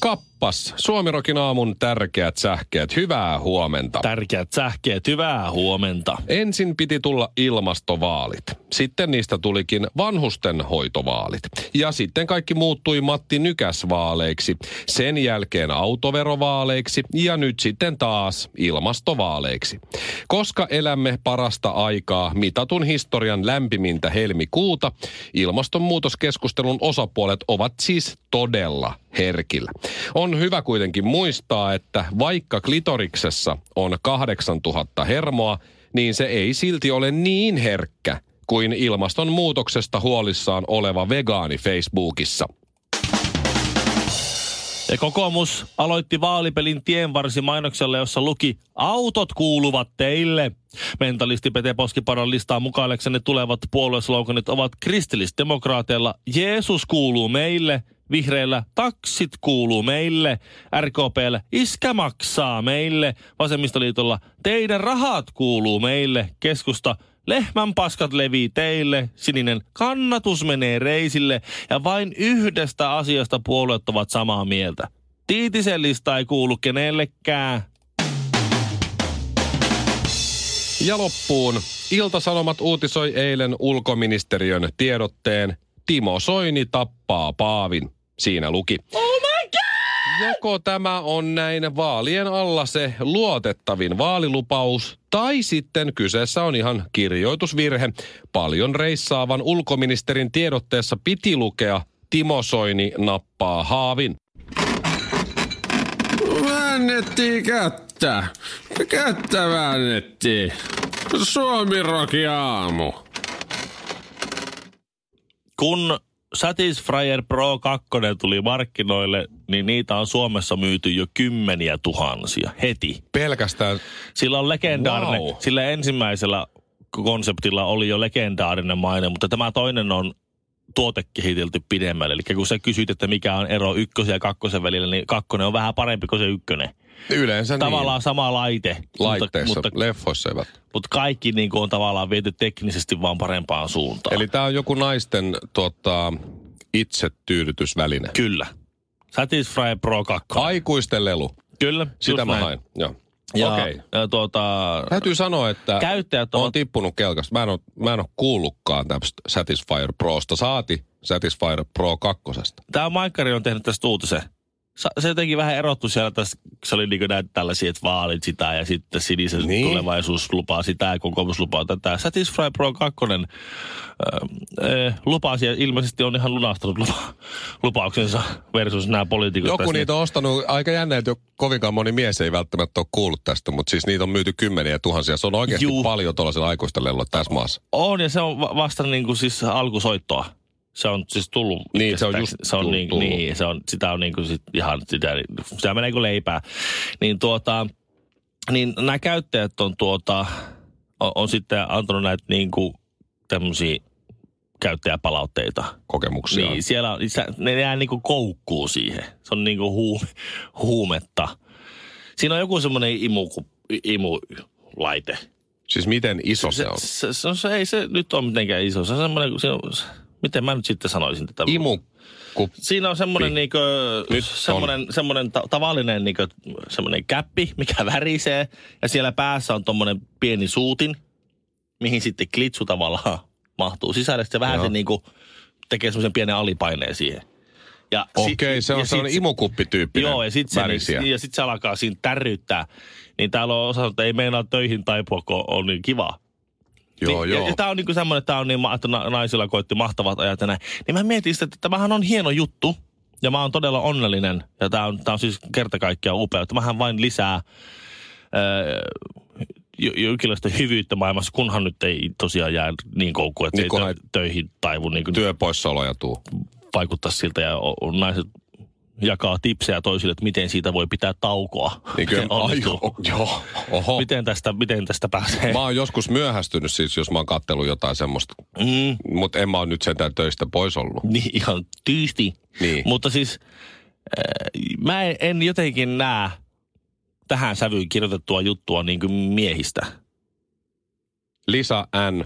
kappale. Kappas. Suomirokin aamun tärkeät sähkeet. Hyvää huomenta. Tärkeät sähkeet, hyvää huomenta. Ensin piti tulla ilmastovaalit. Sitten niistä tulikin vanhustenhoitovaalit. Ja sitten kaikki muuttui Matti Nykäs-vaaleiksi. Sen jälkeen autoverovaaleiksi ja nyt sitten taas ilmastovaaleiksi. Koska elämme parasta aikaa mitatun historian lämpimintä helmikuuta, ilmastonmuutoskeskustelun osapuolet ovat siis todella herkillä. On hyvä kuitenkin muistaa, että vaikka klitoriksessa on 8000 hermoa, niin se ei silti ole niin herkkä kuin ilmastonmuutoksesta huolissaan oleva vegaani Facebookissa. Ja kokoomus aloitti vaalipelin tienvarsimainoksella, jossa luki Autot kuuluvat teille. Mentalisti Pete Poskiparon listaa mukailleksenne tulevat puoluesloganit ovat kristillisdemokraateilla Jeesus kuuluu meille – Vihreillä taksit kuuluu meille, RKPllä iskä maksaa meille, Vasemmistoliitolla teidän rahat kuuluu meille, keskusta lehmän paskat levii teille, sininen kannatus menee reisille ja vain yhdestä asiasta puolueet ovat samaa mieltä. Tiitisen lista ei kuulu kenellekään. Ja loppuun. Iltasanomat uutisoi eilen ulkoministeriön tiedotteen Timo Soini tappaa Paavin. Siinä luki. Oh my God! Joko tämä on näin vaalien alla se luotettavin vaalilupaus, tai sitten kyseessä on ihan kirjoitusvirhe. Paljon reissaavan ulkoministerin tiedotteessa piti lukea Timo Soini nappaa haavin. Väännettiin kättä. Kättä väännettiin. Suomi Roki aamu. Kun Satisfyer Pro 2 tuli markkinoille, niin niitä on Suomessa myyty jo kymmeniä tuhansia heti. Pelkästään. Sillä on legendaarinen, Wow. sillä ensimmäisellä konseptilla oli jo legendaarinen maine, mutta tämä toinen on tuotekehitelty pidemmälle. Eli kun sä kysyt, että mikä on ero ykkösen ja kakkosen välillä, niin kakkonen on vähän parempi kuin se ykkönen. Yleensä Tavallaan sama laite. niin. Laitteissa, Mutta, mutta, leffoissa eivät. mutta kaikki niin kuin on tavallaan viety teknisesti vaan parempaan suuntaan. Eli tämä on joku naisten tota, itsetyydytysväline. Kyllä. Satisfy Pro 2. Aikuisten lelu. Kyllä, Sitä mä hain. Joo. Ja, Okei. ja tuota, Täytyy sanoa, että Käyttäjät on ovat- tippunut kelkasta. Mä en ole, mä en ole kuullutkaan tästä Satisfyer Prosta. Saati Satisfyer Pro 2. tämä Maikkari on tehnyt tästä uutisen. Se jotenkin vähän erottu siellä, tässä, se oli niin näitä tällaisia, että vaalit sitä ja sitten sinisen Niin. tulevaisuus lupaa sitä ja kokoomus lupaa tätä. Satisfy Pro 2 äh, äh, lupasi ja ilmeisesti on ihan lunastanut lupa, lupauksensa versus nämä poliitikot. Joku tässä. niitä on ostanut, aika jännä, että jo kovinkaan moni mies ei välttämättä ole kuullut tästä, mutta siis niitä on myyty kymmeniä tuhansia. Se on oikeasti Juu. paljon tuollaisella aikuisten lelulla tässä maassa. On ja se on va- vasta niin kuin siis alkusoittoa. Se on siis tullut. Niin, se on just se on tullut- niin, tullut. niin, se on, sitä on niin kuin sit ihan, sitä, sitä menee kuin leipää. Niin tuota, niin nämä käyttäjät on tuota, on, on sitten antanut näitä niin kuin tämmöisiä käyttäjäpalautteita. Kokemuksia. Niin, siellä on, se- ne jää niin kuin koukkuu siihen. Se on niin kuin huume, huumetta. Siinä on joku semmoinen imu, imulaite. Siis miten iso se, on? Se, se, se, ei se nyt ole mitenkään iso. Se on semmoinen, se on, miten mä nyt sitten sanoisin tätä? Imu. Ku, Siinä on semmoinen, niinkö, semmoinen, semmoinen ta- tavallinen niinkö, semmoinen käppi, mikä värisee. Ja siellä päässä on tommonen pieni suutin, mihin sitten klitsu tavallaan mahtuu sisälle. Sitten se vähän Joo. se niinku tekee semmoisen pienen alipaineen siihen. Ja si- Okei, se ja on sellainen imukuppityyppinen Joo, ja sitten se, niin, ja sit se alkaa siinä tärryttää. Niin täällä on osa, että ei meinaa töihin taipua, kun on niin kiva. Joo, niin, joo. Ja, ja tämä on niinku semmoinen, että tää on niin, että na- naisilla koitti mahtavat ajat ja näin. Niin mä mietin sitä, että tämähän on hieno juttu. Ja mä oon todella onnellinen. Ja tää on, tää on siis kerta kaikkiaan upea. Tämähän vain lisää öö, jo- jonkinlaista hyvyyttä maailmassa, kunhan nyt ei tosiaan jää niin koukkuun, että Niin, ei tö- töihin taivu. Niin kuin, Työpoissaoloja tuu. vaikuttaa siltä ja o- naiset jakaa tipsejä toisille, että miten siitä voi pitää taukoa. Niin kyllä, ai, joo, oho. Miten tästä, miten tästä pääsee? Mä oon joskus myöhästynyt siis, jos mä oon kattellut jotain semmoista. Mm, Mutta en mä oon nyt sentään töistä pois ollut. niin ihan tyysti. Niin. Mutta siis äh, mä en, en jotenkin näe tähän sävyyn kirjoitettua juttua niin kuin miehistä. Lisa N.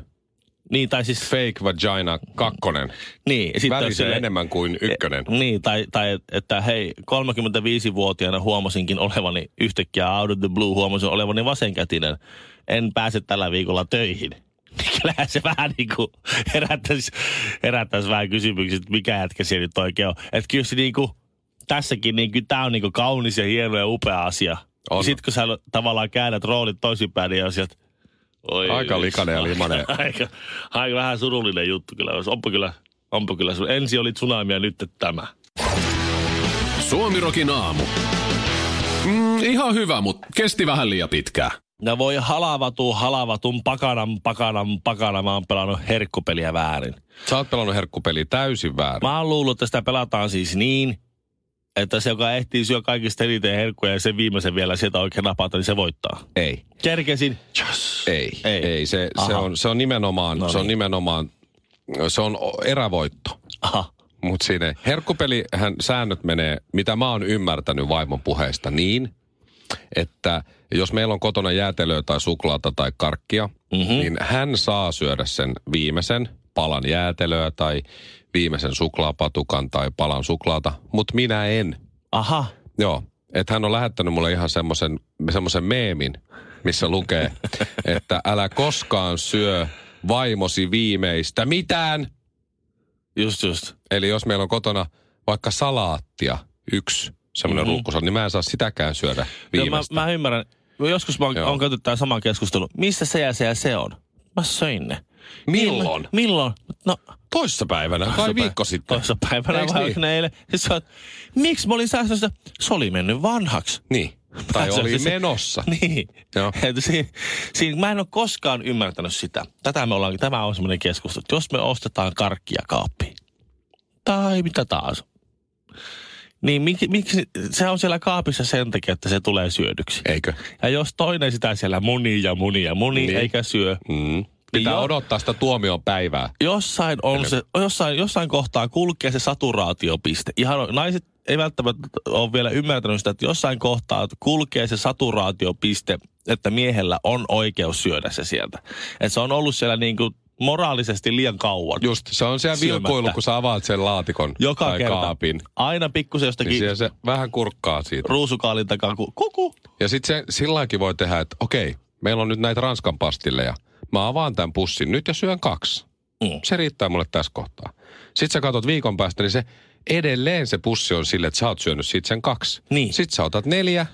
Niin, tai siis... Fake Vagina kakkonen. Niin, sitten on Värisee silleen- enemmän kuin ykkönen. Niin, tai, tai että hei, 35-vuotiaana huomasinkin olevani yhtäkkiä out of the blue, huomasin olevani vasenkätinen. En pääse tällä viikolla töihin. Kyllähän se vähän niin kuin herättäisi, herättäisi vähän kysymyksiä, että mikä jätkä siellä nyt oikein on. Että kyllä se niin kuin, tässäkin niin kuin, tämä on niin kuin kaunis ja hieno ja upea asia. On. Sitten kun sä tavallaan käännät roolit toisinpäin, niin on sieltä, Oi, Aika likainen ja limainen. aika, aika vähän surullinen juttu kyllä. Onpa kyllä, onpa kyllä. sun- Ensin oli tsunami ja nyt tämä. Suomirokin aamu. Mm, ihan hyvä, mutta kesti vähän liian pitkään. Ja voi halavatu, halavatun, pakanan, pakanan, pakanan. Mä oon pelannut herkkupeliä väärin. Sä oot pelannut herkkupeliä täysin väärin. Mä oon luullut, että sitä pelataan siis niin, että se, joka ehtii syö kaikista eniten herkkuja ja sen viimeisen vielä sieltä oikein napata, niin se voittaa. Ei. Kerkesin. Ei, ei, Ei. ei. Se, se, on, se on nimenomaan, No se on niin. nimenomaan, se on erävoitto. Aha. Mutta siinä herkkupelihän säännöt menee, mitä mä oon ymmärtänyt vaimon puheesta niin, että jos meillä on kotona jäätelöä tai suklaata tai karkkia, Mhm. mm-hmm. niin hän saa syödä sen viimeisen palan jäätelöä tai viimeisen suklaapatukan tai palan suklaata, mutta minä en. Aha. Joo, että hän on lähettänyt mulle ihan semmoisen semmoisen meemin, missä lukee, että älä koskaan syö vaimosi viimeistä mitään. Just just. Eli jos meillä on kotona vaikka salaattia, yksi semmoinen Mhm. mm-hmm. ruukkosala, niin mä en saa sitäkään syödä Joo, mä, viimeistä. mä ymmärrän. Joskus mä oon, Joo. oon käyty tämä sama keskustelu. Missä se ja se ja se on? Mä söin ne. Milloin? Milloin? No, Toissapäivänä, kai Toissapäivä- viikko sitten. Toissapäivänä Eiks vai niin? eilen. Siis oot, miksi mä olin säästössä? Se oli mennyt vanhaksi. Niin, tai Se- oli se- menossa. Niin. Joo. Että siinä, siinä, mä en ole koskaan ymmärtänyt sitä. Tätä me ollaan, tämä on semmoinen keskustelu. Jos me ostetaan karkkia kaappiin, tai mitä taas, niin miksi, miksi se on siellä kaapissa sen takia, että se tulee syödyksi. Eikö? Ja jos toinen sitä siellä muni ja muni ja muni Niin. niin. eikä syö, Mm. Pitää jo- odottaa sitä tuomion päivää. jossain, on se, jossain, jossain kohtaa kulkee se saturaatiopiste. Ihan naiset ei välttämättä ole vielä ymmärtänyt sitä, että jossain kohtaa kulkee se saturaatiopiste, että miehellä on oikeus syödä se sieltä. Että se on ollut siellä niin kuin moraalisesti liian kauan. Just, se on siellä Syömättä. vilkuilu, kun sä avaat sen laatikon Joka tai kerta. kaapin. Aina pikkusen Niin jostakin siellä se vähän kurkkaa siitä. ruusukaalin takaa, kuku. Ja sitten se silläkin voi tehdä, että okei, meillä on nyt näitä Ranskan pastilleja. Mä avaan tämän pussin nyt ja syön kaksi. Mm. Se riittää mulle tässä kohtaa. Sitten sä katsot viikon päästä, niin se edelleen se pussi on sille, että sä oot syönyt siitä sen kaksi. Niin. Sitten sä otat neljä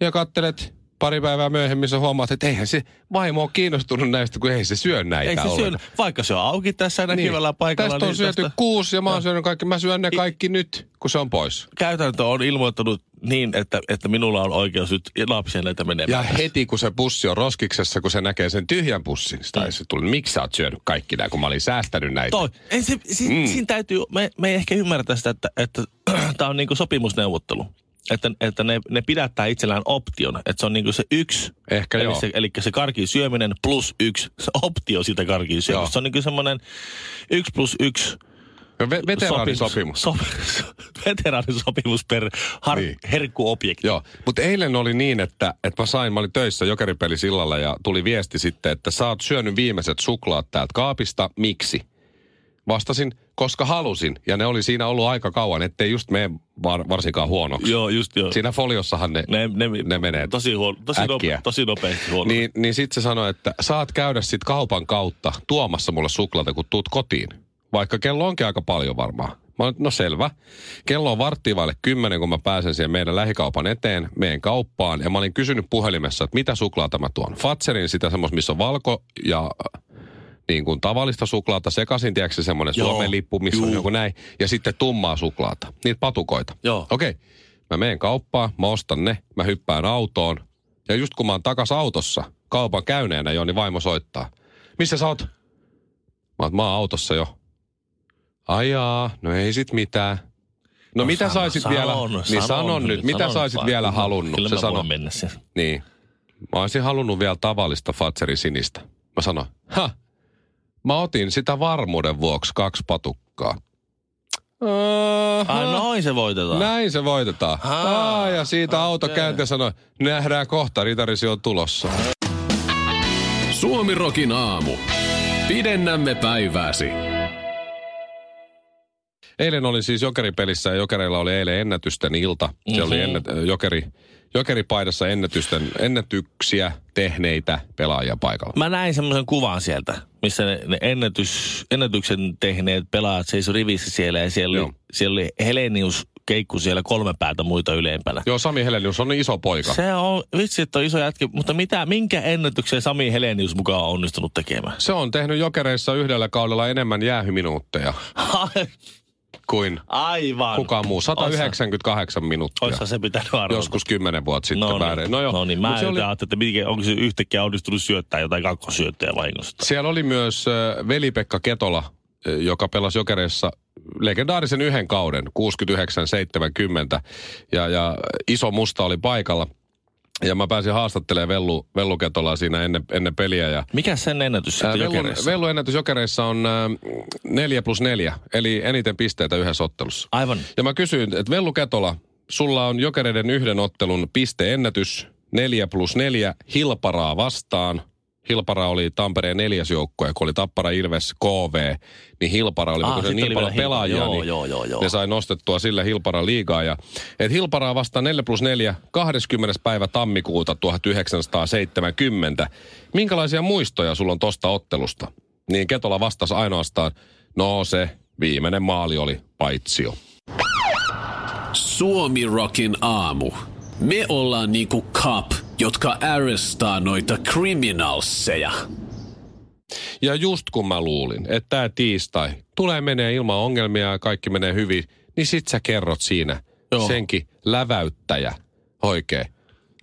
ja kattelet pari päivää myöhemmin, sä huomaat, että eihän se vaimo ole kiinnostunut näistä, kun ei se syö näitä Ei se syö, vaikka se on auki tässä näkyvällä paikalla. Niin. Tästä on niin syöty tästä- kuusi ja mä oon syönyt kaikki. Mä syön ne kaikki nyt, kun se on pois. käytäntö on ilmoittanut niin, että, että minulla on oikeus nyt lapsia näitä Ja menemään. heti kun se pussi on roskiksessa, kun se näkee sen tyhjän pussin, tai se tuli, miksi sä oot syönyt kaikki nämä, kun mä olin säästänyt näitä. Toi, ei se, si, Mm. mm. siinä täytyy, me, me ei ehkä ymmärretä sitä, että, että tämä on niinku sopimusneuvottelu. Että, että ne, ne pidättää itsellään option, että se on niinku se yksi, Ehkä eli joo. se, eli se karkin syöminen plus yksi, se optio siitä karkin Joo. syömistä. Se on niinku semmoinen yksi plus yksi Ve- Veteraanisopimus. Sop, veteraanisopimus per har, niin. herkkuobjekti. Joo, mutta eilen oli niin, että, että mä sain, mä olin töissä jokeripeli sillalla ja tuli viesti sitten, että sä oot syönyt viimeiset suklaat täältä kaapista, miksi? Vastasin, koska halusin, ja ne oli siinä ollut aika kauan, ettei just mene var, varsinkaan huonoksi. Joo, just joo. Siinä foliossahan ne, Ne, ne, ne menee. tosi, huono, tosi, nope, tosi nopeasti huono. Niin, niin sitten se sanoi, että saat käydä sit kaupan kautta tuomassa mulle suklaata, kun tuut kotiin. Vaikka kello onkin aika paljon varmaan. Mä oon, no selvä. Kello on varttia vaille kymmenen, kun mä pääsen siihen meidän lähikaupan eteen, meen kauppaan. Ja mä olin kysynyt puhelimessa, että mitä suklaata mä tuon. Fatserin sitä semmoista, missä on valko ja niin kuin tavallista suklaata sekaisin, tiedätkö se semmoinen. Suomen lippu, missä on Juu. joku näin. Ja sitten tummaa suklaata, niitä patukoita. Joo. Okei, mä menen kauppaan, mä ostan ne, mä hyppään autoon. Ja just kun mä oon takas autossa, kaupan käyneenä jo, niin vaimo soittaa. Missä sä oot? Mä oon, mä oon autossa jo. Ai jaa, no ei sit mitään. No, No mitä sano, saisit sanon, vielä, sanon, niin sanon nyt, mitä sanon saisit vaan. vielä halunnut? Kyllä Se mä sano, mennä sen. niin. Mä olisin halunnut vielä tavallista Fatserin sinistä. Mä sanoin, ha, mä otin sitä varmuuden vuoksi kaksi patukkaa. Ai noin se voitetaan. Näin se voitetaan. Aa, ja siitä auto okei. käänti sanoi, nähdään kohta, ritarisi on tulossa. Suomi Rokin aamu. Pidennämme päivääsi. Eilen olin siis jokeripelissä ja jokereilla oli eilen ennätysten ilta. Se oli Mhm. ennät, jokeri, jokeripaidassa ennätysten, ennätyksiä tehneitä pelaajia paikalla. Mä näin semmoisen kuvan sieltä, missä ne, ne ennätys, ennätyksen tehneet pelaajat seisoi rivissä siellä ja siellä Joo. oli, siellä oli Helenius keikku siellä kolme päätä muita ylempänä. Joo, Sami Helenius on niin iso poika. Se on, vitsi, että on iso jätki, mutta mitä, minkä ennätyksen Sami Helenius mukaan on onnistunut tekemään? Se on tehnyt jokereissa yhdellä kaudella enemmän jäähyminuutteja kuin Aivan. kukaan muu. 198 minuuttia. Oissa se pitänyt arvata. Joskus kymmenen vuotta sitten no väärin. niin, No joo. no niin, mä en oli, ajattelin, että miten, onko se yhtäkkiä onnistunut syöttää jotain kakkosyöttäjä vahingossa. siellä oli myös äh, veli-Pekka Ketola, joka pelasi jokereissa legendaarisen yhden kauden, 69-70. Ja, ja iso musta oli paikalla. Ja mä pääsin haastattelemaan Vellu, Vellu Ketolaa siinä ennen, ennen peliä. Ja, Mikä sen ennätys Ää, sitten Vellun, jokereissa? Vellun ennätys jokereissa on äh, 4 plus 4, eli eniten pisteitä yhdessä ottelussa. Aivan. Ja mä kysyin, että Vellu Ketola, sulla on jokereiden yhden ottelun pisteennätys 4 plus 4 Hilparaa vastaan. Hilpara oli Tampereen neljäs joukkue, kun oli Tappara Ilves KV, niin Hilpara oli, Ah, kun se niin paljon Hilpara. pelaajia, Joo, niin joo, joo, joo. ne sai nostettua sille Hilparan liigaa. Ja, et Hilparaa vastaan 4 plus 4 20. päivä tammikuuta 1970. Minkälaisia muistoja sulla on tosta ottelusta? Niin Ketola vastasi ainoastaan, no se viimeinen maali oli paitsio. Suomi Rokin aamu. Me ollaan niinku cop, jotka arrestaa noita criminalseja. Ja just kun mä luulin, että tämä tiistai tulee menee ilman ongelmia ja kaikki menee hyvin, niin sit sä kerrot siinä Joo. senkin läväyttäjä oikein.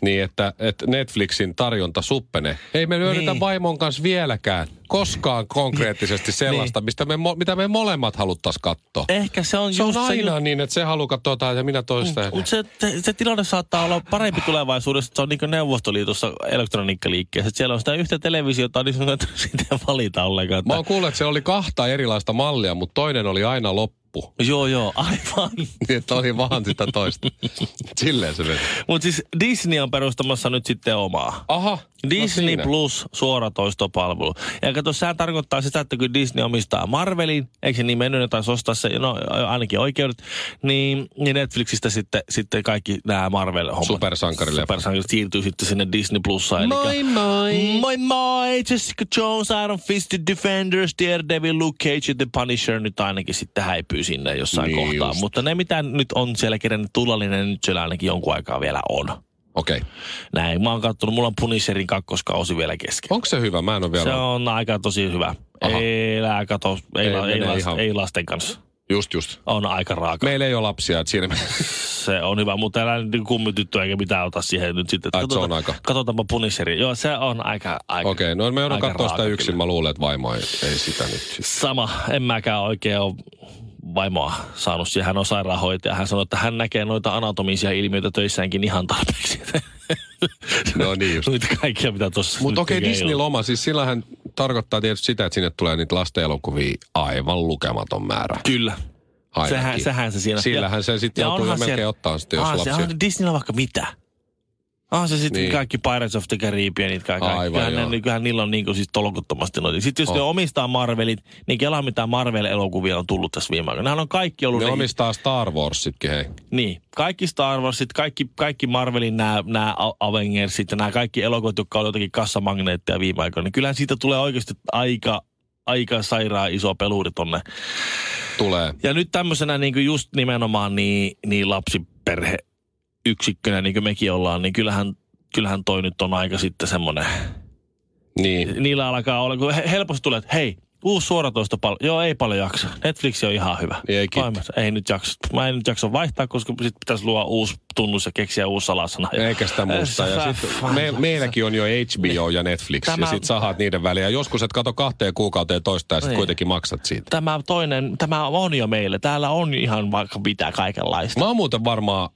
Niin, että, että Netflixin tarjonta suppenee. Ei me löydetä Niin. vaimon kanssa vieläkään koskaan konkreettisesti sellaista, mistä me, mitä me molemmat haluttais katsoa. Ehkä se on Se on aina se, niin, että se haluaa katsoa jotain ja minä toista. Mm, mutta se, se, se, tilanne saattaa olla parempi tulevaisuudessa, että se on niin kuin Neuvostoliitossa elektroniikkaliikkeessä. Että siellä on sitä yhtä televisiota, niin ei sitä valita ollenkaan. Mä Että, oon kuullut, että se oli kahta erilaista mallia, mutta toinen oli aina loppu. Joo, joo, aivan. Niin, että oli vaan sitä toista. Silleen se meni. Mutta siis Disney on perustamassa nyt sitten omaa. Aha. Disney no. Plus suoratoistopalvelu. Ja kato, sehän tarkoittaa sitä, että kun Disney omistaa Marvelin, eikö se niin mennyt, taisi ostaa se, no ainakin oikeudet, niin, niin Netflixistä sitten, sitten kaikki nämä Marvel-hommat. Supersankarileffat. Supersankarit siirtyy sitten sinne Disney Plussaan. Moi moi! Moi moi! Jessica Jones, Iron Fisted Defenders, Daredevil, Luke Cage ja The Punisher nyt ainakin sitten häipyy sinne jossain Niin kohtaa. just. Mutta ne, mitä nyt on siellä kerennyt tulla, niin nyt siellä ainakin jonkun aikaa vielä on. Okei. Okay. Näin, mä oon kattonut, mulla on Punisherin kakkoskausi vielä kesken. Onko se hyvä? Mä en ole vielä... Se on aika tosi hyvä. Aha. Ei lää kato, ei, Ei la, ei, las, ihan- ei lasten kanssa. Just just. On aika raaka. Meillä ei ole lapsia, että siinä... Se on hyvä, mutta älä nyt kummityttöä eikä mitään ota siihen nyt sitten. Ai, se on aika- Katsotaanpa Punisheri. Joo, se on aika, aika Okei, okay, no me joudun katsoa sitä yksin. kyllä. Mä luulen, että vaimo ei, ei sitä nyt. sit- Sama, en mäkään oikein ole vaimoa saanut siihen. Hän on sairaanhoitaja. Hän sanoi, että hän näkee noita anatomisia ilmiöitä töissäänkin ihan tarpeeksi. No niin just. Noita kaikkia, mitä tuossa Mutta okei, tekee Disney-loma, siis sillähän tarkoittaa tietysti sitä, että sinne tulee niitä lasten elokuvia aivan lukematon määrä. Kyllä. Ainakin. Sehän, sehän se siinä. Sillähän se sitten joutuu melkein siellä- ottaa sitten, jos ah, lapsia... Se on Disneyllä vaikka mitä. Ah, se sitten Niin. kaikki Pirates of the Caribbeanit, kaikki. Aivan, kyllähän, joo. ne, kyllähän niillä on niin siis tolkuttomasti noita. Sitten jos On. ne omistaa Marvelit, niin kelaa mitä Marvel-elokuvia on tullut tässä viime aikoina. Nehän on kaikki ollut... Ne ne- omistaa Star Warsitkin, hei. Niin, kaikki Star Warsit, kaikki, kaikki Marvelin nämä, nämä Avengersit ja nämä kaikki elokuvat, jotka on jotakin kassamagneetteja viime aikoina, niin kyllähän siitä tulee oikeasti aika, aika sairaan iso peluri tonne. Tulee. Ja nyt tämmöisenä niin kuin just nimenomaan niin, niin lapsiperhe yksikkönä, niin kuin mekin ollaan, niin kyllähän, kyllähän toi nyt on aika sitten semmoinen, Niin. niillä alkaa olla, kun he- helposti tulee, että hei, Uusi suoratoisto paljon. Joo, ei paljon jaksa. Netflix on ihan hyvä. Ei. Ei nyt jaksa. Mä en nyt jaksa vaihtaa, koska sit pitäisi luoda uusi tunnus ja keksiä uusi salasana. Eikä sitä muusta. Ja sit me, meilläkin on jo HBO ja Netflix. Tämä- Ja sit sahat niiden väliä. Ja joskus et kato kahteen kuukauteen toista ja sit Niin. kuitenkin maksat siitä. Tämä toinen, tämä on jo meille. Täällä on ihan vaikka mitä kaikenlaista. Mä oon muuten varmaan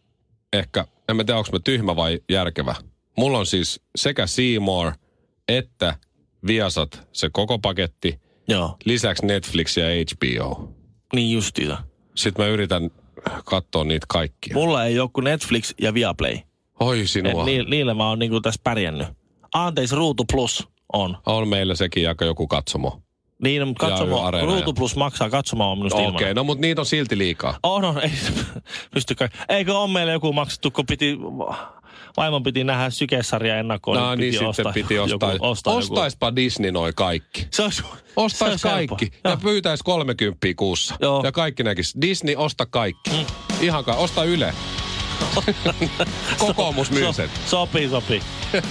ehkä, en mä tiedä onko mä tyhmä vai järkevä. Mulla on siis sekä Seymour että Viasat se koko paketti. Joo, Lisäksi Netflix ja HBO. niin justiinsa. Sitten mä yritän katsoa niitä kaikkia. Mulla ei ole kuin Netflix ja Viaplay. Oi Et sinua. ni, niillä mä oon niinku tässä pärjännyt. Anteeksi, Ruutu Plus on. On meillä sekin aika joku katsomo. Niin, mutta Ja katsomo, Ruutu Plus maksaa katsomaan minusta Okei, ilman. no mutta niitä on silti liikaa. Oh, no, ei pystykö. Eikö on meillä joku maksettu, kun piti, vaimon piti nähdä sykesarja ennakkoon. No niin, sitten piti ostaa. Joku, ostaa joku. Ostaispa Disney noi kaikki. Se olisi, Ostais se kaikki helppo. ja Joo. pyytäis 30 kuussa. Joo. Ja kaikki näkis. Disney, osta kaikki. Mm. Ihan ka- osta Yle. Kokoomus myy sen. So, sopii, sopii.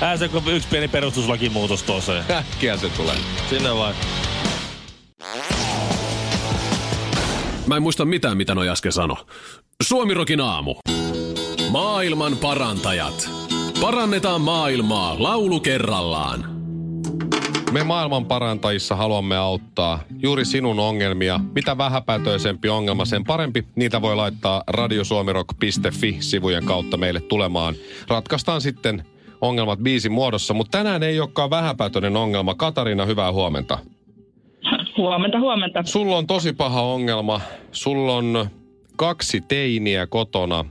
Ää se yksi pieni perustuslakimuutos tuossa. Äkkiä se tulee. Sinne vai. Mä en muista mitään, mitä noi äsken sano. Suomirokin aamu. Maailman parantajat. Parannetaan maailmaa laulu kerrallaan. Me maailman parantajissa haluamme auttaa juuri sinun ongelmia. Mitä vähäpätöisempi ongelma, sen parempi. Niitä voi laittaa radiosuomirock.fi-sivujen kautta meille tulemaan. Ratkaistaan sitten ongelmat biisin muodossa, mutta tänään ei olekaan vähäpätöinen ongelma. Katariina, hyvää huomenta. Huomenta, huomenta. Sulla on tosi paha ongelma. Sulla on kaksi teiniä kotona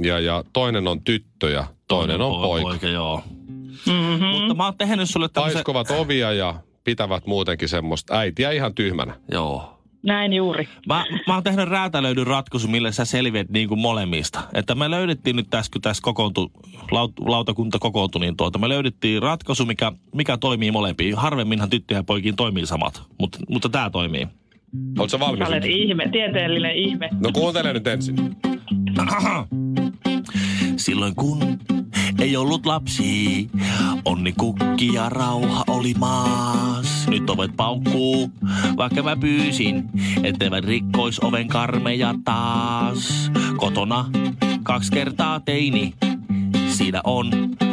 ja, ja toinen on tyttö ja toinen on poika. poika joo. Mm-hmm. Mutta mä oon tehnyt sulle tämmöisen... Paiskovat ovia ja pitävät muutenkin semmoista äitiä ihan tyhmänä. Joo. Näin juuri. Mä, mä oon tehnyt räätälöidyn ratkaisu, millä sä selviät niin kuin molemmista. Että me löydettiin nyt tässä, kun tässä kokoontui, laut, lautakunta kokoontui, niin tuota, me löydettiin ratkaisu, mikä, mikä toimii molempiin. Harvemminhan tyttöjä ja poikiin toimii samat, mutta, mutta tämä toimii. Oletko Sä valmis? olet ihme, tieteellinen ihme. No kuuntele nyt ensin. Silloin kun ei ollut lapsi, onni kukki ja rauha oli maas. Nyt ovet paukkuu, vaikka mä pyysin, etteivät rikkois oven karmeja taas. Kotona kaksi kertaa teini, siinä on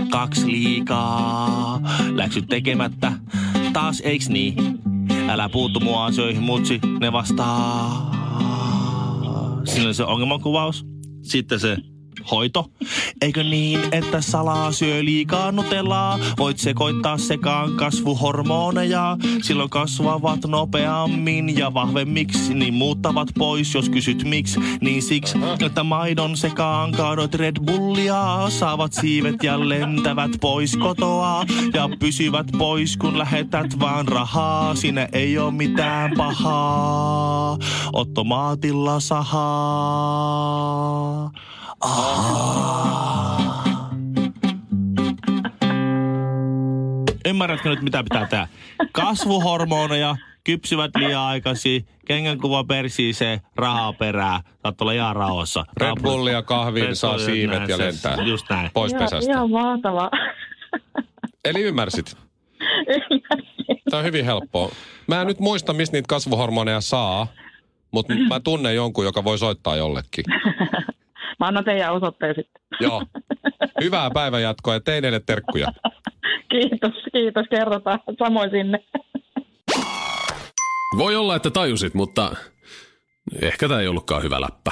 kaksi liikaa. Läksyt tekemättä, taas eiks niin? Älä puuttu mua asioihin, mutsi, ne vastaa. Siinä oli se ongelmankuvaus. Sitten se hoito. Eikö niin, että salaa syö liikaa nutellaa? Voit sekoittaa sekaan kasvuhormoneja. Silloin kasvavat nopeammin ja vahvemmiksi, niin muuttavat pois. Jos kysyt miksi, niin siksi, että maidon sekaan kaadot Red Bullia. Saavat siivet ja lentävät pois kotoa ja pysyvät pois, kun lähetät vaan rahaa. Siinä ei ole mitään pahaa. Ottomaatilla sahaa. Ah. Ymmärrätkö nyt, mitä pitää tehdä? Kasvuhormoneja, kypsyvät liian aikaisin, kengänkuva persiiseen, rahaa perää. Saat olla ihan rauhassa. Red Bullia kahviin, Red saa siivet näin ja se- lentää. Just näin. Pois Ihan, pesästä. ihan mahtavaa. Eli ymmärsit. Tämä on hyvin helppoa. Mä en nyt muista, mistä niitä kasvuhormoneja saa, mutta mä tunnen jonkun, joka voi soittaa jollekin. Mä annan teidän osoitteen sitten. Joo. Hyvää päivänjatkoa ja teineille terkkuja. Kiitos, kiitos. Kerrotaan samoin sinne. Voi olla, että tajusit, mutta ehkä tämä ei ollutkaan hyvä läppä.